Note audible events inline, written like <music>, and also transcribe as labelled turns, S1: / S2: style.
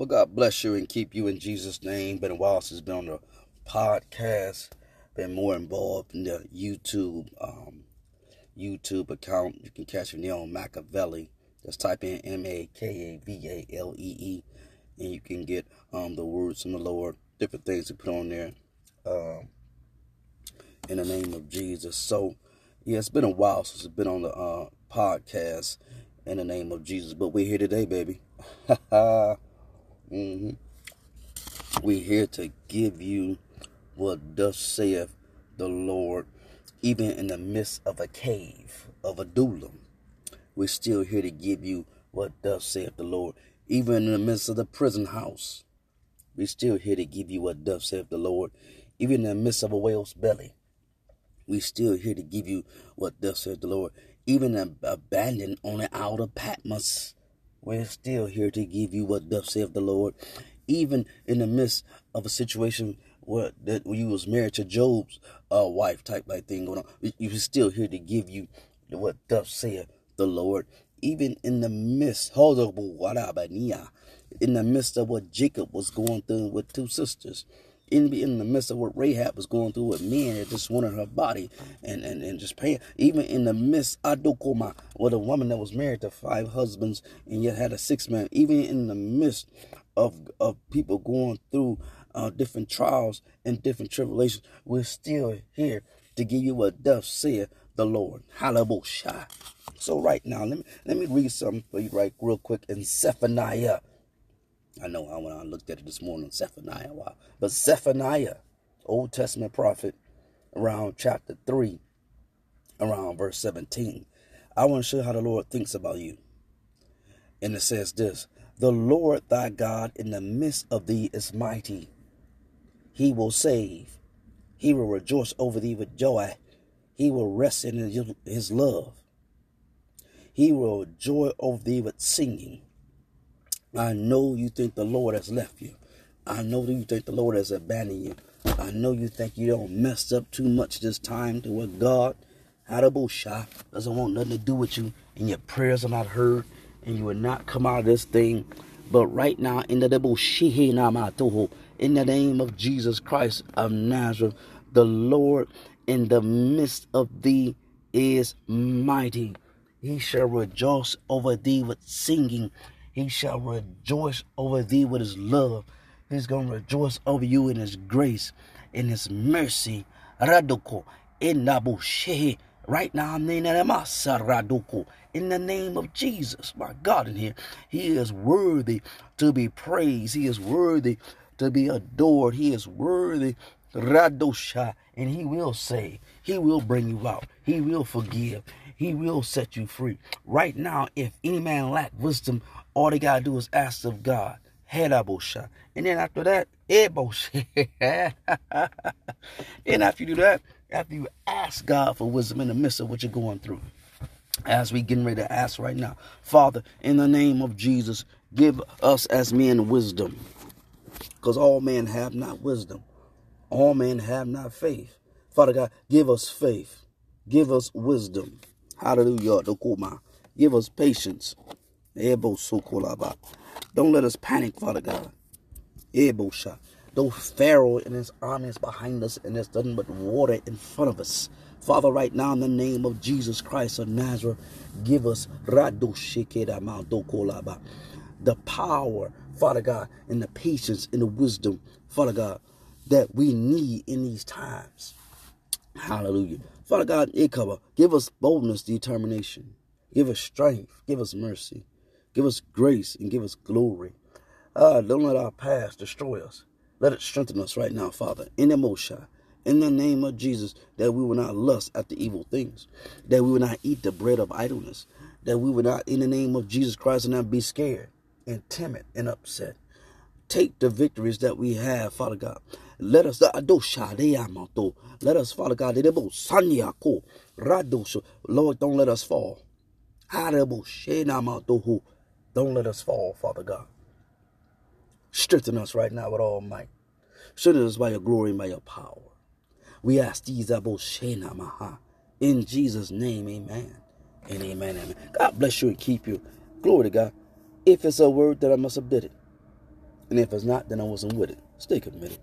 S1: Well, God bless you and keep you in Jesus' name. Been a while since been on the podcast. Been more involved in the YouTube um, YouTube account. You can catch me on Makavalee. Just type in M A K A V A L E E, and you can get um, the words from the Lord, different things to put on there. Um, in the name of Jesus. So, yeah, it's been a while since it's been on the uh, podcast in the name of Jesus, but we're here today, baby. <laughs> mm-hmm. We're here to give you what thus saith the Lord, even in the midst of a cave, of a Adullam. We're still here to give you what thus saith the Lord, even in the midst of the prison house. We're still here to give you what thus saith the Lord, even in the midst of a whale's belly. We're still here to give you what thus saith the Lord, even abandoned on the Isle of Patmos. We're still here to give you what thus saith the Lord, even in the midst of a situation where that you was married to Job's uh, wife type like thing going on. You're still here to give you what thus saith the Lord, even in the midst, in the midst of what Jacob was going through with two sisters in, in the midst of what Rahab was going through with men that just wanted her body and, and, and just paying. Even in the midst, Adokoma, with a woman that was married to five husbands and yet had a six man, even in the midst of, of people going through uh, different trials and different tribulations, we're still here to give you what thus saith the Lord. Hallelujah. So right now, let me let me read something for you right real quick in Zephaniah I know I when I looked at it this morning, Zephaniah. But Zephaniah, Old Testament prophet, around chapter 3, around verse 17. I want to show you how the Lord thinks about you. And it says this The Lord thy God in the midst of thee is mighty. He will save. He will rejoice over thee with joy. He will rest in his love. He will joy over thee with singing. I know you think the Lord has left you. I know that you think the Lord has abandoned you. I know you think you don't messed up too much this time to what God had a bullshot doesn't want nothing to do with you and your prayers are not heard and you will not come out of this thing. But right now in the in the name of Jesus Christ of Nazareth, the Lord in the midst of thee is mighty. He shall rejoice over thee with singing he shall rejoice over thee with his love. He's going to rejoice over you in his grace, in his mercy. Raduko, in Nabushe. Right now, I'm in the name of Jesus, my God, in here. He is worthy to be praised. He is worthy to be adored. He is worthy, Radosha, and He will say, He will bring you out. He will forgive. He will set you free. Right now, if any man lack wisdom, all they gotta do is ask of God. Hedabosha. And then after that, Ebosha. and <laughs> after you do that, after you ask God for wisdom in the midst of what you're going through, as we getting ready to ask right now, Father, in the name of Jesus, give us as men wisdom. Because all men have not wisdom. All men have not faith. Father God, give us faith. Give us wisdom. Hallelujah. Give us patience. Ebo Sokolaba. Don't let us panic, Father God. Ebo Shah. Though Pharaoh and his army is behind us and there's nothing but water in front of us. Father, right now in the name of Jesus Christ of Nazareth, give us the power, Father God, and the patience and the wisdom, Father God, that we need in these times. Hallelujah. Father God, give us boldness, determination. Give us strength. Give us mercy. Give us grace and give us glory. Ah, don't let our past destroy us. Let it strengthen us right now, Father. In the Moshe, in the name of Jesus, that we will not lust after evil things, that we will not eat the bread of idleness, that we will not, in the name of Jesus Christ, and not be scared and timid and upset. Take the victories that we have, Father God. Let us, uh, let us, Father God, Lord, don't let us fall. Don't let us fall, Father God. Strengthen us right now with all might. Strengthen us by your glory and by your power. We ask these uh, in Jesus' name, amen. And amen, amen. God bless you and keep you. Glory to God. If it's a word that I must have did it. And if it's not, then I wasn't with it. Stay committed.